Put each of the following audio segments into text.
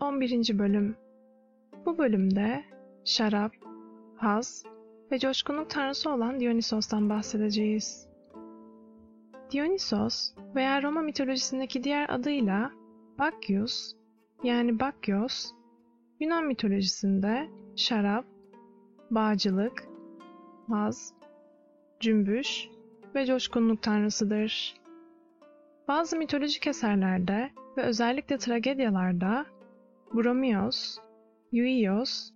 11. Bölüm Bu bölümde şarap, haz ve coşkunluk tanrısı olan Dionysos'tan bahsedeceğiz. Dionysos veya Roma mitolojisindeki diğer adıyla Bacchus yani Bakkios, Yunan mitolojisinde şarap, bağcılık, haz, cümbüş ve coşkunluk tanrısıdır. Bazı mitolojik eserlerde ve özellikle tragedyalarda Bromios, Yuios,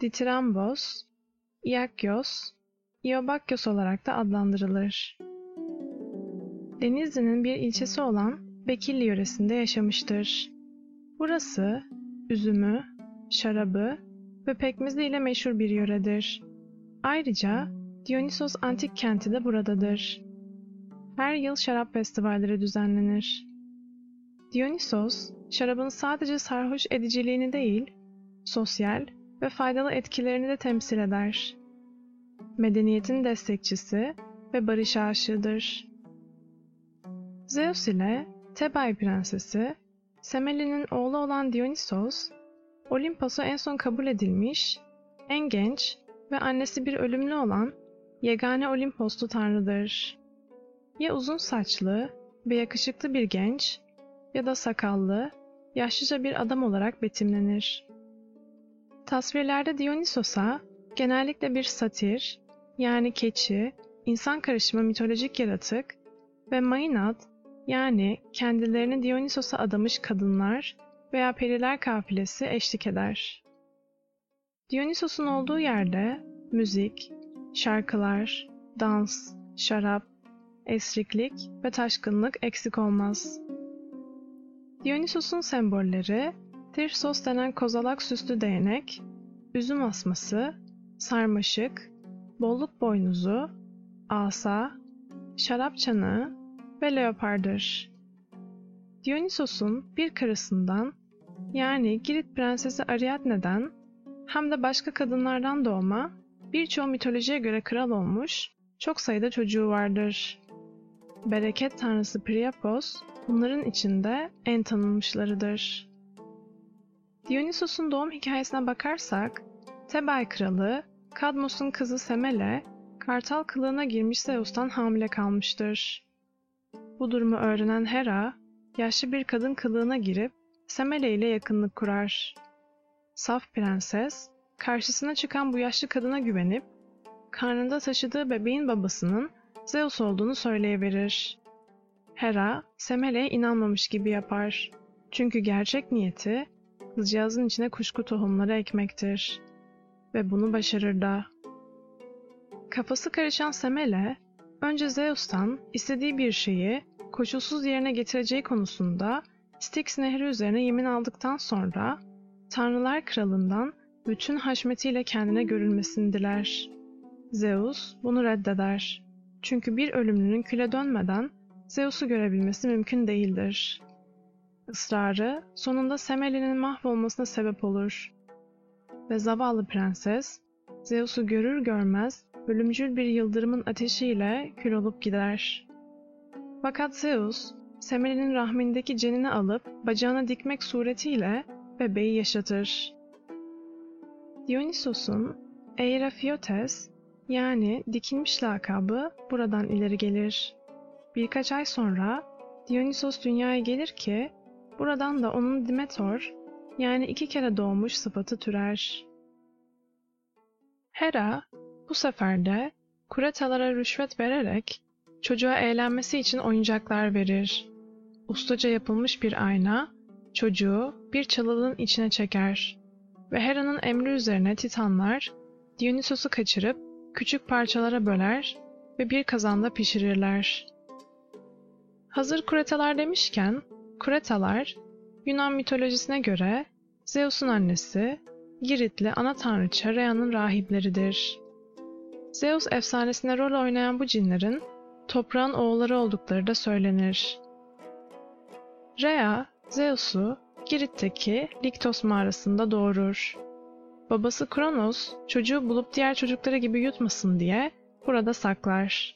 Ditirambos, Iakios, Iobakyos olarak da adlandırılır. Denizli'nin bir ilçesi olan Bekirli yöresinde yaşamıştır. Burası üzümü, şarabı ve pekmezi ile meşhur bir yöredir. Ayrıca Dionysos antik kenti de buradadır. Her yıl şarap festivalleri düzenlenir. Dionysos, şarabın sadece sarhoş ediciliğini değil, sosyal ve faydalı etkilerini de temsil eder. Medeniyetin destekçisi ve barış aşığıdır. Zeus ile Tebai prensesi, Semele'nin oğlu olan Dionysos, Olimpos'a en son kabul edilmiş, en genç ve annesi bir ölümlü olan yegane Olimposlu tanrıdır. Ya uzun saçlı ve yakışıklı bir genç ya da sakallı, yaşlıca bir adam olarak betimlenir. Tasvirlerde Dionysos'a genellikle bir satir, yani keçi, insan karışımı mitolojik yaratık ve Maenad, yani kendilerini Dionysos'a adamış kadınlar veya periler kafilesi eşlik eder. Dionysos'un olduğu yerde müzik, şarkılar, dans, şarap, esriklik ve taşkınlık eksik olmaz. Dionysos'un sembolleri Tirsos denen kozalak süslü değnek, üzüm asması, sarmaşık, bolluk boynuzu, asa, şarap çanağı ve leopardır. Dionysos'un bir karısından yani Girit prensesi Ariadne'den hem de başka kadınlardan doğma birçoğu mitolojiye göre kral olmuş çok sayıda çocuğu vardır. Bereket tanrısı Priapos bunların içinde en tanınmışlarıdır. Dionysos'un doğum hikayesine bakarsak, Tebay kralı, Kadmos'un kızı Semele, kartal kılığına girmiş Zeus'tan hamile kalmıştır. Bu durumu öğrenen Hera, yaşlı bir kadın kılığına girip Semele ile yakınlık kurar. Saf prenses, karşısına çıkan bu yaşlı kadına güvenip, karnında taşıdığı bebeğin babasının Zeus olduğunu söyleyiverir. Hera, Semele'ye inanmamış gibi yapar. Çünkü gerçek niyeti, kızcağızın içine kuşku tohumları ekmektir. Ve bunu başarır da. Kafası karışan Semele, önce Zeus'tan istediği bir şeyi koşulsuz yerine getireceği konusunda Styx nehri üzerine yemin aldıktan sonra Tanrılar Kralı'ndan bütün haşmetiyle kendine görülmesini diler. Zeus bunu reddeder. Çünkü bir ölümlünün küle dönmeden Zeus'u görebilmesi mümkün değildir. Israrı sonunda Semele'nin mahvolmasına sebep olur. Ve zavallı prenses Zeus'u görür görmez ölümcül bir yıldırımın ateşiyle kül olup gider. Fakat Zeus, Semele'nin rahmindeki cenini alıp bacağına dikmek suretiyle bebeği yaşatır. Dionysos'un Eirafiotes yani dikilmiş lakabı buradan ileri gelir. Birkaç ay sonra Dionysos dünyaya gelir ki buradan da onun Dimetor yani iki kere doğmuş sıfatı türer. Hera bu sefer de kuretalara rüşvet vererek çocuğa eğlenmesi için oyuncaklar verir. Ustaca yapılmış bir ayna çocuğu bir çalılığın içine çeker ve Hera'nın emri üzerine Titanlar Dionysos'u kaçırıp küçük parçalara böler ve bir kazanda pişirirler. Hazır kuretalar demişken, kuretalar Yunan mitolojisine göre Zeus'un annesi, Giritli ana tanrıça Rhea'nın rahipleridir. Zeus efsanesinde rol oynayan bu cinlerin toprağın oğulları oldukları da söylenir. Rhea, Zeus'u Girit'teki Liktos mağarasında doğurur. Babası Kronos çocuğu bulup diğer çocukları gibi yutmasın diye burada saklar.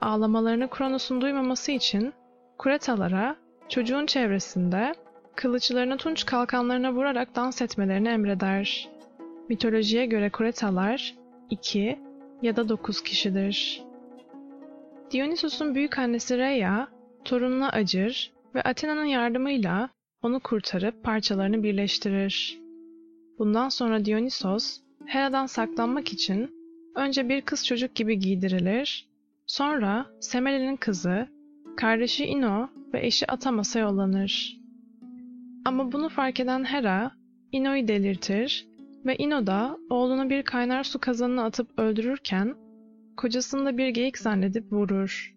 Ağlamalarını Kronos'un duymaması için Kuretalara çocuğun çevresinde kılıçlarını tunç kalkanlarına vurarak dans etmelerini emreder. Mitolojiye göre kuretalar iki ya da dokuz kişidir. Dionysos'un büyük annesi Rhea, torununa acır ve Athena'nın yardımıyla onu kurtarıp parçalarını birleştirir. Bundan sonra Dionysos, Hera'dan saklanmak için önce bir kız çocuk gibi giydirilir, sonra Semele'nin kızı, kardeşi Ino ve eşi Atamas'a yollanır. Ama bunu fark eden Hera, Ino'yu delirtir ve Ino da oğlunu bir kaynar su kazanına atıp öldürürken, kocasını da bir geyik zannedip vurur.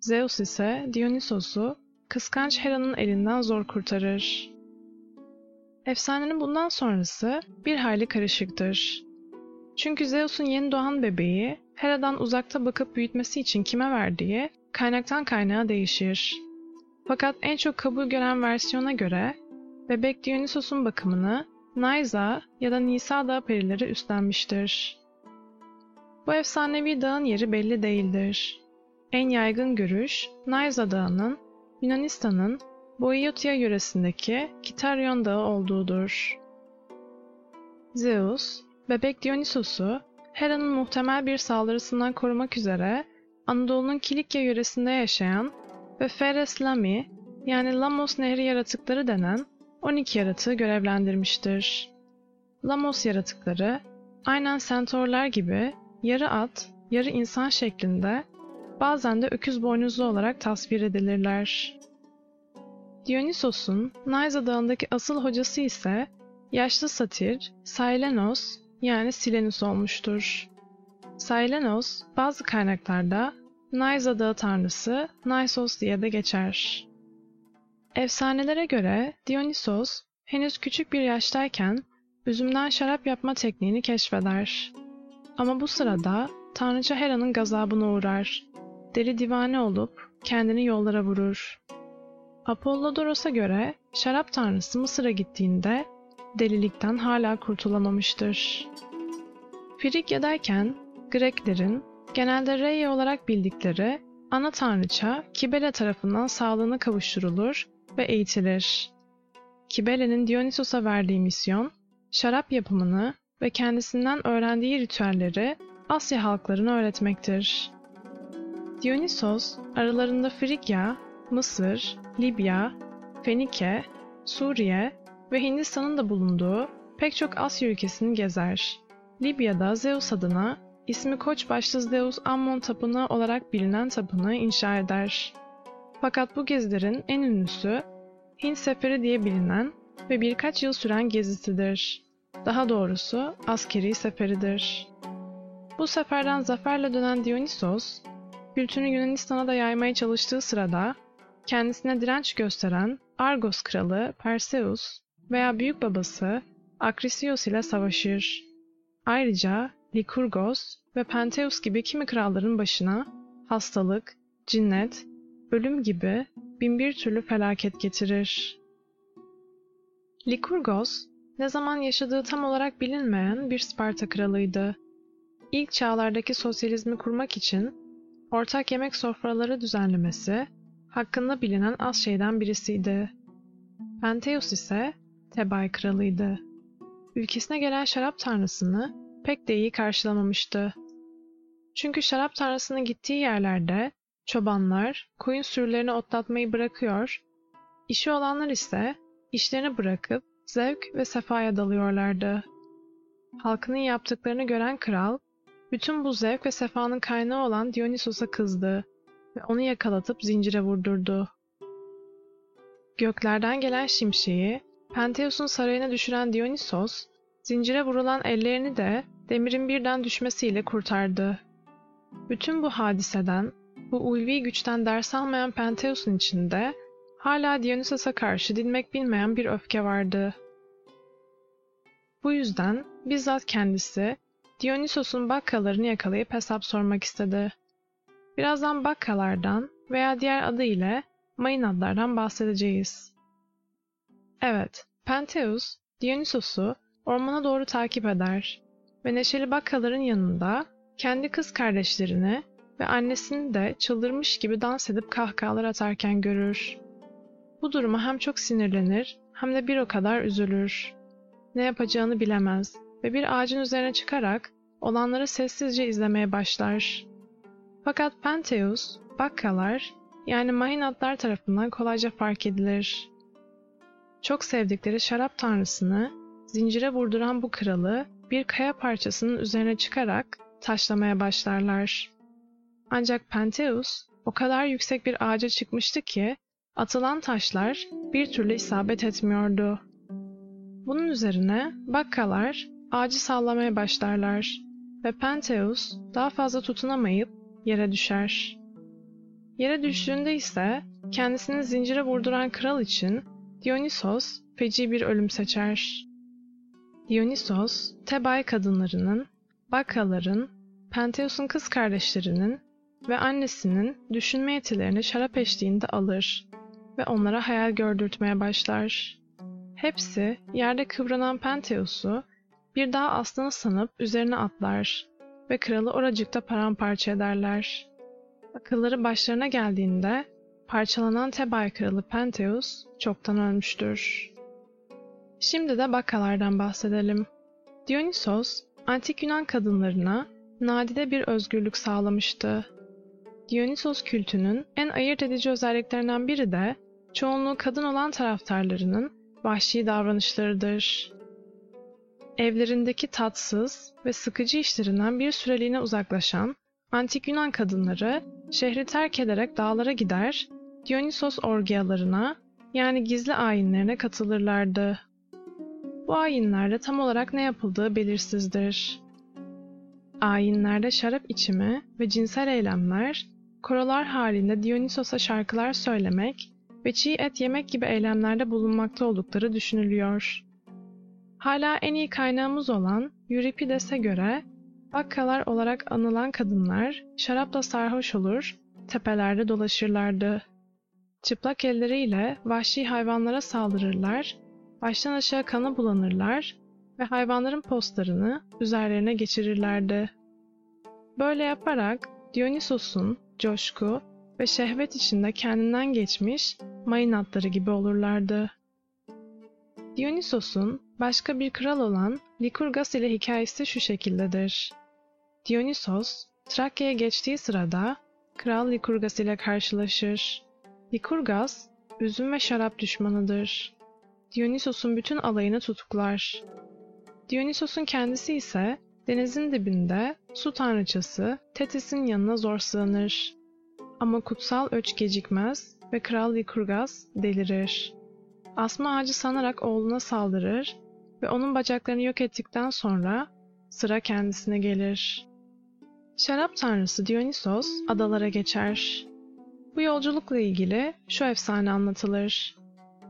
Zeus ise Dionysos'u kıskanç Hera'nın elinden zor kurtarır. Efsanenin bundan sonrası bir hayli karışıktır. Çünkü Zeus'un yeni doğan bebeği Hera'dan uzakta bakıp büyütmesi için kime verdiği kaynaktan kaynağa değişir. Fakat en çok kabul gören versiyona göre bebek Dionysos'un bakımını Nayza ya da Nisa Dağı perileri üstlenmiştir. Bu efsanevi dağın yeri belli değildir. En yaygın görüş Nayza Dağı'nın Yunanistan'ın Boiotia yöresindeki Kitaryon Dağı olduğudur. Zeus, bebek Dionysos'u Hera'nın muhtemel bir saldırısından korumak üzere Anadolu'nun Kilikya yöresinde yaşayan ve Feres Lami yani Lamos Nehri yaratıkları denen 12 yaratığı görevlendirmiştir. Lamos yaratıkları aynen sentorlar gibi yarı at, yarı insan şeklinde bazen de öküz boynuzlu olarak tasvir edilirler. Dionysos'un Nayza Dağı'ndaki asıl hocası ise yaşlı satir Silenos yani Silenus olmuştur. Silenos bazı kaynaklarda Nayza Dağı tanrısı Naisos diye de geçer. Efsanelere göre Dionysos henüz küçük bir yaştayken üzümden şarap yapma tekniğini keşfeder. Ama bu sırada Tanrıça Hera'nın gazabına uğrar. Deli divane olup kendini yollara vurur. Apollodoros'a göre şarap tanrısı Mısır'a gittiğinde delilikten hala kurtulamamıştır. Frigya'dayken Greklerin genelde Rhea olarak bildikleri ana tanrıça Kibele tarafından sağlığına kavuşturulur ve eğitilir. Kibele'nin Dionysos'a verdiği misyon, şarap yapımını ve kendisinden öğrendiği ritüelleri Asya halklarına öğretmektir. Dionysos, aralarında Frigya, Mısır, Libya, Fenike, Suriye ve Hindistan'ın da bulunduğu pek çok Asya ülkesini gezer. Libya'da Zeus adına ismi Koç başlı Zeus Ammon Tapınağı olarak bilinen tapınağı inşa eder. Fakat bu gezilerin en ünlüsü Hint Seferi diye bilinen ve birkaç yıl süren gezisidir. Daha doğrusu askeri seferidir. Bu seferden zaferle dönen Dionysos, kültünü Yunanistan'a da yaymaya çalıştığı sırada kendisine direnç gösteren Argos kralı Perseus veya büyük babası Akrisios ile savaşır. Ayrıca Likurgos ve Penteus gibi kimi kralların başına hastalık, cinnet, ölüm gibi binbir türlü felaket getirir. Likurgos, ne zaman yaşadığı tam olarak bilinmeyen bir Sparta kralıydı. İlk çağlardaki sosyalizmi kurmak için ortak yemek sofraları düzenlemesi hakkında bilinen az şeyden birisiydi. Penteus ise Tebay kralıydı. Ülkesine gelen şarap tanrısını pek de iyi karşılamamıştı. Çünkü şarap tanrısının gittiği yerlerde çobanlar koyun sürülerini otlatmayı bırakıyor, işi olanlar ise işlerini bırakıp zevk ve sefaya dalıyorlardı. Halkının yaptıklarını gören kral, bütün bu zevk ve sefanın kaynağı olan Dionysos'a kızdı ve onu yakalatıp zincire vurdurdu. Göklerden gelen şimşeği Penteus'un sarayına düşüren Dionysos, zincire vurulan ellerini de demirin birden düşmesiyle kurtardı. Bütün bu hadiseden, bu ulvi güçten ders almayan Penteus'un içinde hala Dionysos'a karşı dinmek bilmeyen bir öfke vardı. Bu yüzden bizzat kendisi Dionysos'un bakkalarını yakalayıp hesap sormak istedi. Birazdan bakkalardan veya diğer adı ile mayın adlardan bahsedeceğiz. Evet, Pentheus, Dionysos'u ormana doğru takip eder ve neşeli bakkaların yanında kendi kız kardeşlerini ve annesini de çıldırmış gibi dans edip kahkahalar atarken görür. Bu duruma hem çok sinirlenir hem de bir o kadar üzülür. Ne yapacağını bilemez ve bir ağacın üzerine çıkarak olanları sessizce izlemeye başlar. Fakat Pentheus, Bakkalar yani Mahinatlar tarafından kolayca fark edilir. Çok sevdikleri şarap tanrısını zincire vurduran bu kralı bir kaya parçasının üzerine çıkarak taşlamaya başlarlar. Ancak Pentheus o kadar yüksek bir ağaca çıkmıştı ki atılan taşlar bir türlü isabet etmiyordu. Bunun üzerine bakkalar ağacı sallamaya başlarlar ve Pentheus daha fazla tutunamayıp yere düşer. Yere düştüğünde ise kendisini zincire vurduran kral için Dionysos feci bir ölüm seçer. Dionysos, Tebay kadınlarının, Bakkaların, Pentheus'un kız kardeşlerinin ve annesinin düşünme yetilerini şarap eşliğinde alır ve onlara hayal gördürtmeye başlar. Hepsi yerde kıvranan Pentheus'u bir daha aslanı sanıp üzerine atlar ve kralı oracıkta paramparça ederler. Akılları başlarına geldiğinde parçalanan Tebay kralı Pentheus çoktan ölmüştür. Şimdi de Bakkalardan bahsedelim. Dionysos, antik Yunan kadınlarına nadide bir özgürlük sağlamıştı. Dionysos kültünün en ayırt edici özelliklerinden biri de çoğunluğu kadın olan taraftarlarının vahşi davranışlarıdır. Evlerindeki tatsız ve sıkıcı işlerinden bir süreliğine uzaklaşan antik Yunan kadınları şehri terk ederek dağlara gider, Dionysos orgiyalarına yani gizli ayinlerine katılırlardı. Bu ayinlerde tam olarak ne yapıldığı belirsizdir. Ayinlerde şarap içimi ve cinsel eylemler, korolar halinde Dionysos'a şarkılar söylemek ve çiğ et yemek gibi eylemlerde bulunmakta oldukları düşünülüyor. Hala en iyi kaynağımız olan Euripides'e göre Bakkalar olarak anılan kadınlar şarapla sarhoş olur, tepelerde dolaşırlardı. Çıplak elleriyle vahşi hayvanlara saldırırlar, baştan aşağı kanı bulanırlar ve hayvanların postlarını üzerlerine geçirirlerdi. Böyle yaparak Dionysos'un coşku ve şehvet içinde kendinden geçmiş mayın atları gibi olurlardı. Dionysos'un başka bir kral olan Likurgas ile hikayesi şu şekildedir. Dionysos, Trakya'ya geçtiği sırada Kral Likurgas ile karşılaşır. Likurgas, üzüm ve şarap düşmanıdır. Dionysos'un bütün alayını tutuklar. Dionysos'un kendisi ise denizin dibinde su tanrıçası Tetis'in yanına zor sığınır. Ama kutsal öç gecikmez ve Kral Likurgas delirir. Asma ağacı sanarak oğluna saldırır ve onun bacaklarını yok ettikten sonra sıra kendisine gelir. Şarap tanrısı Dionysos adalara geçer. Bu yolculukla ilgili şu efsane anlatılır.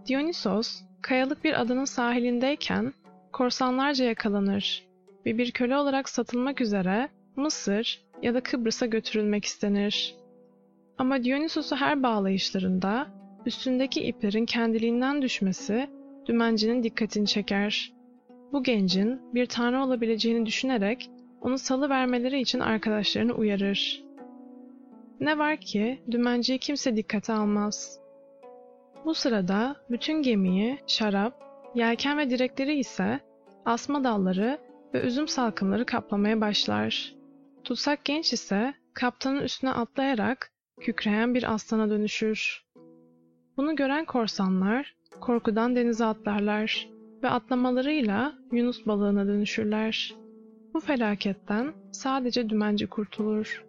Dionysos, kayalık bir adanın sahilindeyken korsanlarca yakalanır ve bir köle olarak satılmak üzere Mısır ya da Kıbrıs'a götürülmek istenir. Ama Dionysos'u her bağlayışlarında üstündeki iplerin kendiliğinden düşmesi dümencinin dikkatini çeker. Bu gencin bir tanrı olabileceğini düşünerek onu salı vermeleri için arkadaşlarını uyarır. Ne var ki dümenciyi kimse dikkate almaz. Bu sırada bütün gemiyi şarap, yelken ve direkleri ise asma dalları ve üzüm salkımları kaplamaya başlar. Tutsak genç ise kaptanın üstüne atlayarak kükreyen bir aslana dönüşür. Bunu gören korsanlar korkudan denize atlarlar ve atlamalarıyla Yunus balığına dönüşürler. Bu felaketten sadece dümenci kurtulur.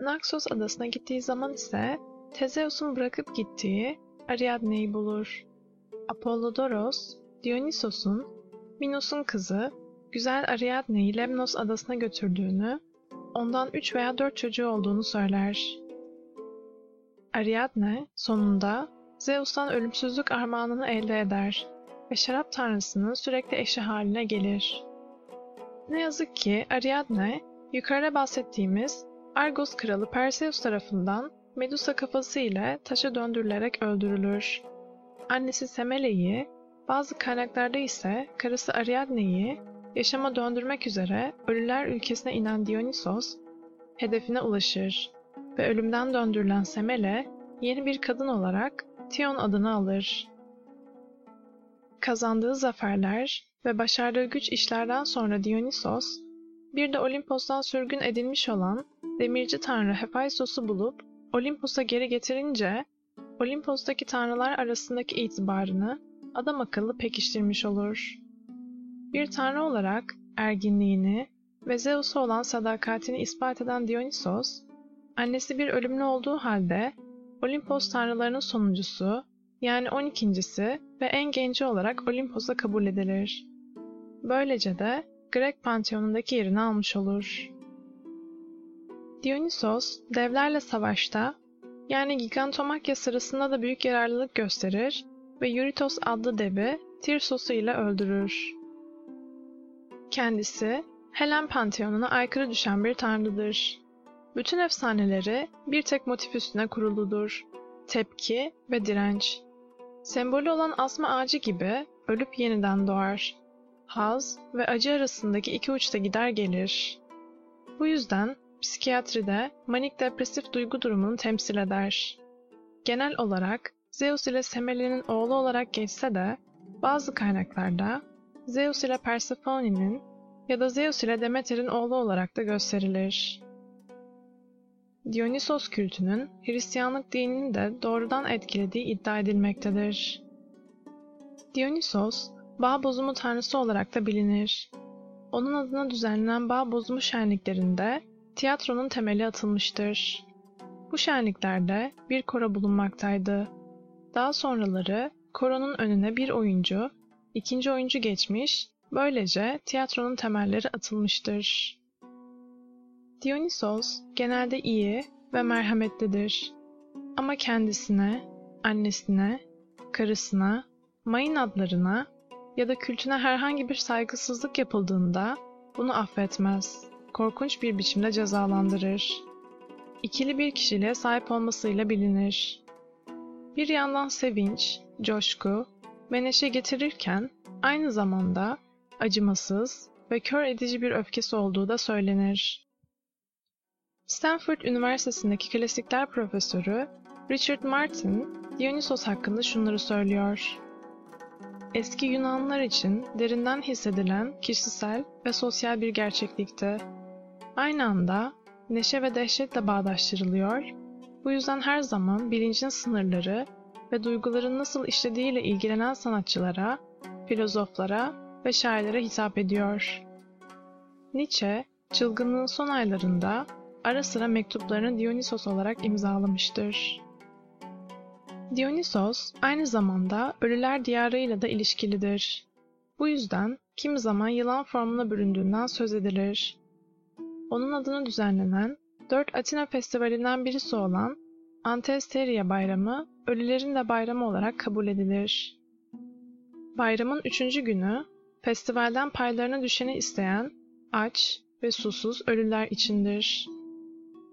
Naxos adasına gittiği zaman ise Tezeus'un bırakıp gittiği Ariadne'yi bulur. Apollodoros, Dionysos'un, Minos'un kızı, güzel Ariadne'yi Lemnos adasına götürdüğünü, ondan üç veya dört çocuğu olduğunu söyler. Ariadne sonunda Zeus'tan ölümsüzlük armağanını elde eder ve şarap tanrısının sürekli eşi haline gelir. Ne yazık ki Ariadne, yukarıda bahsettiğimiz Argos kralı Perseus tarafından Medusa kafası ile taşa döndürülerek öldürülür. Annesi Semele'yi, bazı kaynaklarda ise karısı Ariadne'yi yaşama döndürmek üzere ölüler ülkesine inen Dionysos, hedefine ulaşır ve ölümden döndürülen Semele, yeni bir kadın olarak Tion adını alır. Kazandığı zaferler ve başardığı güç işlerden sonra Dionysos, bir de Olimpos'tan sürgün edilmiş olan demirci tanrı Hephaistos'u bulup Olimpos'a geri getirince Olimpos'taki tanrılar arasındaki itibarını adam akıllı pekiştirmiş olur. Bir tanrı olarak erginliğini ve Zeus'a olan sadakatini ispat eden Dionysos, annesi bir ölümlü olduğu halde Olimpos tanrılarının sonuncusu yani 12.si ve en genci olarak Olimpos'a kabul edilir. Böylece de Grek panteonundaki yerini almış olur. Dionysos, devlerle savaşta, yani Gigantomakya sırasında da büyük yararlılık gösterir ve Eurytos adlı devi Tirsos'u ile öldürür. Kendisi, Helen panteonuna aykırı düşen bir tanrıdır. Bütün efsaneleri bir tek motif üstüne kuruludur. Tepki ve direnç. Sembolü olan asma ağacı gibi ölüp yeniden doğar. Haz ve acı arasındaki iki uçta gider gelir. Bu yüzden psikiyatride manik depresif duygu durumunu temsil eder. Genel olarak Zeus ile Semele'nin oğlu olarak geçse de bazı kaynaklarda Zeus ile Persephone'nin ya da Zeus ile Demeter'in oğlu olarak da gösterilir. Dionysos kültünün Hristiyanlık dinini de doğrudan etkilediği iddia edilmektedir. Dionysos, bağ bozumu tanrısı olarak da bilinir. Onun adına düzenlenen bağ bozumu şenliklerinde tiyatronun temeli atılmıştır. Bu şenliklerde bir koro bulunmaktaydı. Daha sonraları koronun önüne bir oyuncu, ikinci oyuncu geçmiş, böylece tiyatronun temelleri atılmıştır. Dionysos genelde iyi ve merhametlidir. Ama kendisine, annesine, karısına, mayın adlarına ya da kültüne herhangi bir saygısızlık yapıldığında bunu affetmez. Korkunç bir biçimde cezalandırır. İkili bir kişiliğe sahip olmasıyla bilinir. Bir yandan sevinç, coşku ve neşe getirirken aynı zamanda acımasız ve kör edici bir öfkesi olduğu da söylenir. Stanford Üniversitesi'ndeki klasikler profesörü Richard Martin, Dionysos hakkında şunları söylüyor. Eski Yunanlılar için derinden hissedilen kişisel ve sosyal bir gerçeklikti. Aynı anda neşe ve dehşetle bağdaştırılıyor, bu yüzden her zaman bilincin sınırları ve duyguların nasıl işlediğiyle ilgilenen sanatçılara, filozoflara ve şairlere hitap ediyor. Nietzsche, çılgınlığın son aylarında ara sıra mektuplarını Dionysos olarak imzalamıştır. Dionysos aynı zamanda ölüler diyarıyla da ilişkilidir. Bu yüzden kimi zaman yılan formuna büründüğünden söz edilir. Onun adına düzenlenen dört Atina festivalinden birisi olan Antesteria Bayramı, ölülerin de bayramı olarak kabul edilir. Bayramın üçüncü günü, festivalden paylarına düşeni isteyen, aç ve susuz ölüler içindir.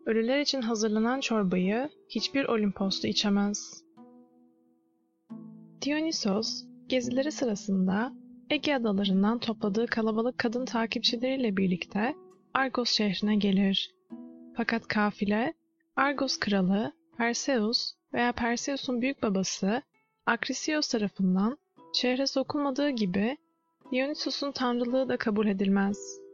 Ölüler için hazırlanan çorbayı hiçbir Olimposlu içemez. Dionysos, gezileri sırasında Ege adalarından topladığı kalabalık kadın takipçileriyle birlikte Argos şehrine gelir. Fakat kafile, Argos kralı Perseus veya Perseus'un büyük babası Akrisios tarafından şehre sokulmadığı gibi Dionysos'un tanrılığı da kabul edilmez.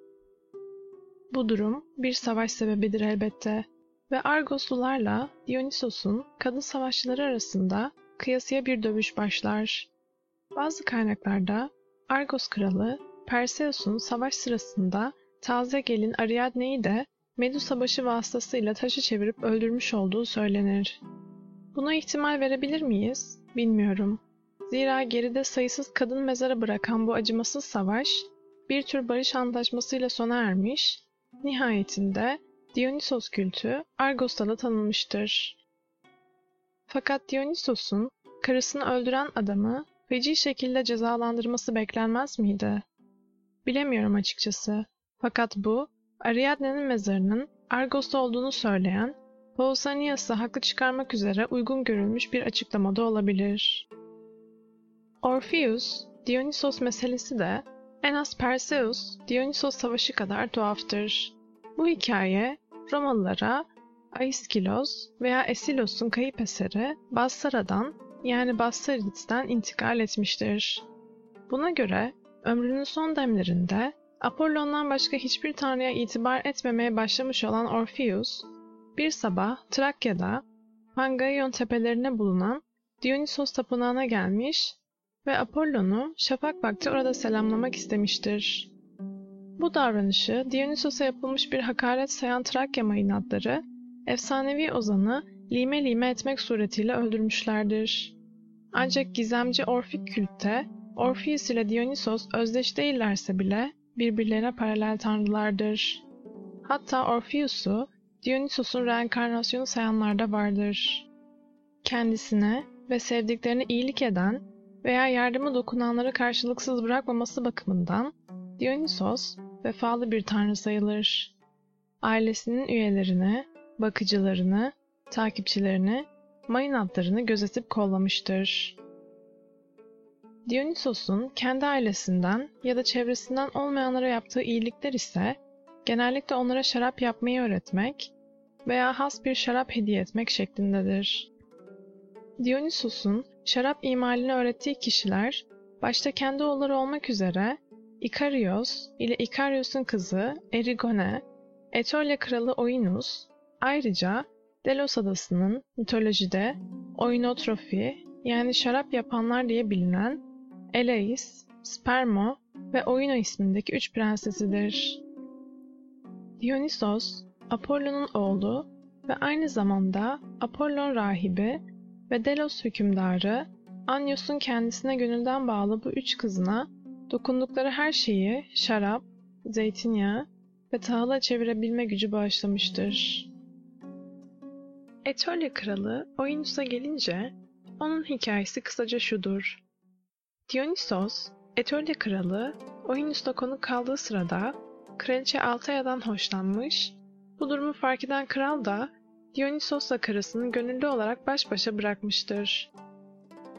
Bu durum bir savaş sebebidir elbette ve Argoslularla Dionysos'un kadın savaşçıları arasında kıyasıya bir dövüş başlar. Bazı kaynaklarda Argos kralı Perseus'un savaş sırasında taze gelin Ariadne'yi de Medusa başı vasıtasıyla taşı çevirip öldürmüş olduğu söylenir. Buna ihtimal verebilir miyiz? Bilmiyorum. Zira geride sayısız kadın mezara bırakan bu acımasız savaş bir tür barış antlaşmasıyla sona ermiş, nihayetinde Dionysos kültü Argos'ta da tanınmıştır. Fakat Dionysos'un karısını öldüren adamı feci şekilde cezalandırması beklenmez miydi? Bilemiyorum açıkçası. Fakat bu, Ariadne'nin mezarının Argos'ta olduğunu söyleyen Pausanias'ı haklı çıkarmak üzere uygun görülmüş bir açıklamada olabilir. Orpheus, Dionysos meselesi de en az Perseus, Dionysos savaşı kadar tuhaftır. Bu hikaye Romalılara Aiskilos veya Esilos'un kayıp eseri Bassara'dan yani Bassarides'ten intikal etmiştir. Buna göre ömrünün son demlerinde Apollon'dan başka hiçbir tanrıya itibar etmemeye başlamış olan Orpheus, bir sabah Trakya'da Pangaion tepelerine bulunan Dionysos tapınağına gelmiş ve Apollon'u şafak vakti orada selamlamak istemiştir. Bu davranışı Dionysos'a yapılmış bir hakaret sayan Trakya mayınatları, efsanevi ozanı lime lime etmek suretiyle öldürmüşlerdir. Ancak gizemci Orfik kültte Orpheus ile Dionysos özdeş değillerse bile birbirlerine paralel tanrılardır. Hatta Orpheus'u Dionysos'un reenkarnasyonu sayanlar da vardır. Kendisine ve sevdiklerine iyilik eden veya yardımı dokunanları karşılıksız bırakmaması bakımından Dionysos vefalı bir tanrı sayılır. Ailesinin üyelerini, bakıcılarını, takipçilerini, mayın adlarını gözetip kollamıştır. Dionysos'un kendi ailesinden ya da çevresinden olmayanlara yaptığı iyilikler ise genellikle onlara şarap yapmayı öğretmek veya has bir şarap hediye etmek şeklindedir. Dionysos'un şarap imalini öğrettiği kişiler, başta kendi oğulları olmak üzere Ikarios ile Ikarios'un kızı Erigone, Etolya kralı Oinus, ayrıca Delos adasının mitolojide oinotrofi yani şarap yapanlar diye bilinen Elais, Spermo ve Oino ismindeki üç prensesidir. Dionysos, Apollon'un oğlu ve aynı zamanda Apollon rahibi ve Delos hükümdarı Anyos'un kendisine gönülden bağlı bu üç kızına dokundukları her şeyi şarap, zeytinyağı ve tahıla çevirebilme gücü bağışlamıştır. Etolya kralı Oinus'a gelince onun hikayesi kısaca şudur. Dionysos, Etolya kralı Oinus'ta konuk kaldığı sırada kraliçe Altaya'dan hoşlanmış, bu durumu fark eden kral da Dionysos'la karısını gönüllü olarak baş başa bırakmıştır.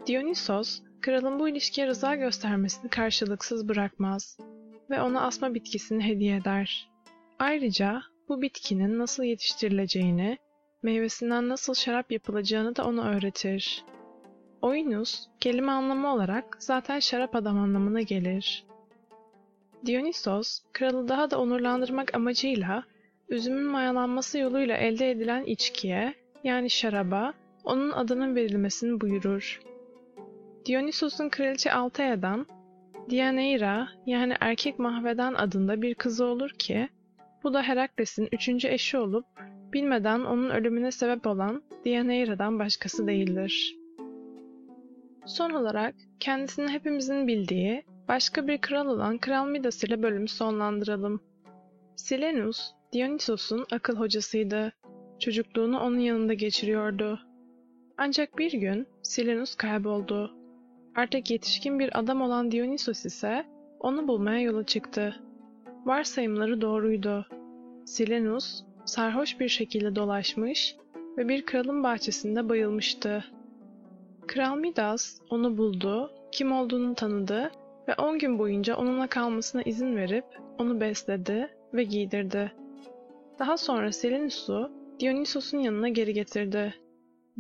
Dionysos, kralın bu ilişkiye rıza göstermesini karşılıksız bırakmaz ve ona asma bitkisini hediye eder. Ayrıca bu bitkinin nasıl yetiştirileceğini, meyvesinden nasıl şarap yapılacağını da ona öğretir. Oinus, kelime anlamı olarak zaten şarap adam anlamına gelir. Dionysos, kralı daha da onurlandırmak amacıyla üzümün mayalanması yoluyla elde edilen içkiye, yani şaraba, onun adının verilmesini buyurur. Dionysos'un kraliçe Altaya'dan, Dianeira yani erkek mahveden adında bir kızı olur ki, bu da Herakles'in üçüncü eşi olup, bilmeden onun ölümüne sebep olan Dianeira'dan başkası değildir. Son olarak kendisini hepimizin bildiği başka bir kral olan Kral Midas ile bölümü sonlandıralım. Silenus, Dionysos'un akıl hocasıydı. Çocukluğunu onun yanında geçiriyordu. Ancak bir gün Silenus kayboldu. Artık yetişkin bir adam olan Dionysos ise onu bulmaya yola çıktı. Varsayımları doğruydu. Silenus sarhoş bir şekilde dolaşmış ve bir kralın bahçesinde bayılmıştı. Kral Midas onu buldu, kim olduğunu tanıdı ve on gün boyunca onunla kalmasına izin verip onu besledi ve giydirdi. Daha sonra Selinus'u Dionysos'un yanına geri getirdi.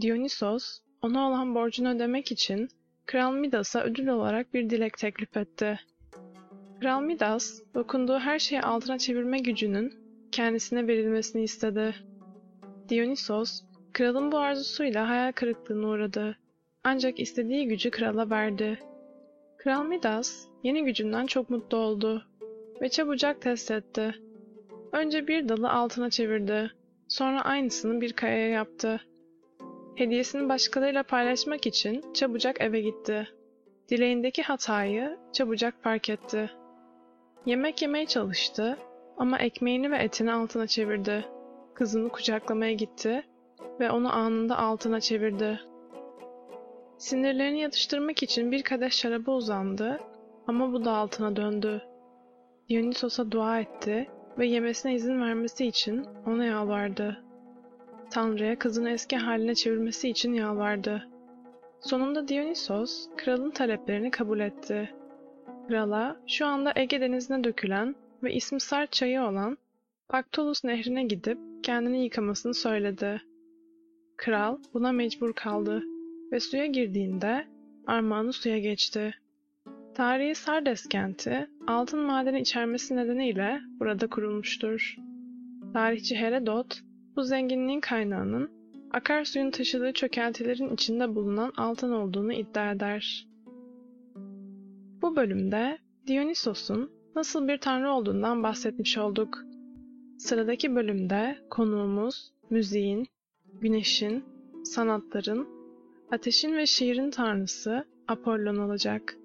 Dionysos, ona olan borcunu ödemek için Kral Midas'a ödül olarak bir dilek teklif etti. Kral Midas, dokunduğu her şeyi altına çevirme gücünün kendisine verilmesini istedi. Dionysos, kralın bu arzusuyla hayal kırıklığına uğradı. Ancak istediği gücü krala verdi. Kral Midas, yeni gücünden çok mutlu oldu ve çabucak test etti. Önce bir dalı altına çevirdi. Sonra aynısını bir kayaya yaptı. Hediyesini başkalarıyla paylaşmak için çabucak eve gitti. Dileğindeki hatayı çabucak fark etti. Yemek yemeye çalıştı ama ekmeğini ve etini altına çevirdi. Kızını kucaklamaya gitti ve onu anında altına çevirdi. Sinirlerini yatıştırmak için bir kadeh şaraba uzandı ama bu da altına döndü. Dionysos'a dua etti ve yemesine izin vermesi için ona yalvardı. Tanrı'ya kızını eski haline çevirmesi için yalvardı. Sonunda Dionysos, kralın taleplerini kabul etti. Krala, şu anda Ege denizine dökülen ve ismi Sart çayı olan Paktolus nehrine gidip kendini yıkamasını söyledi. Kral buna mecbur kaldı ve suya girdiğinde armağanı suya geçti. Tarihi Sardes kenti altın madeni içermesi nedeniyle burada kurulmuştur. Tarihçi Herodot bu zenginliğin kaynağının akarsuyun taşıdığı çökeltilerin içinde bulunan altın olduğunu iddia eder. Bu bölümde Dionysos'un nasıl bir tanrı olduğundan bahsetmiş olduk. Sıradaki bölümde konuğumuz müziğin, güneşin, sanatların, ateşin ve şiirin tanrısı Apollon olacak.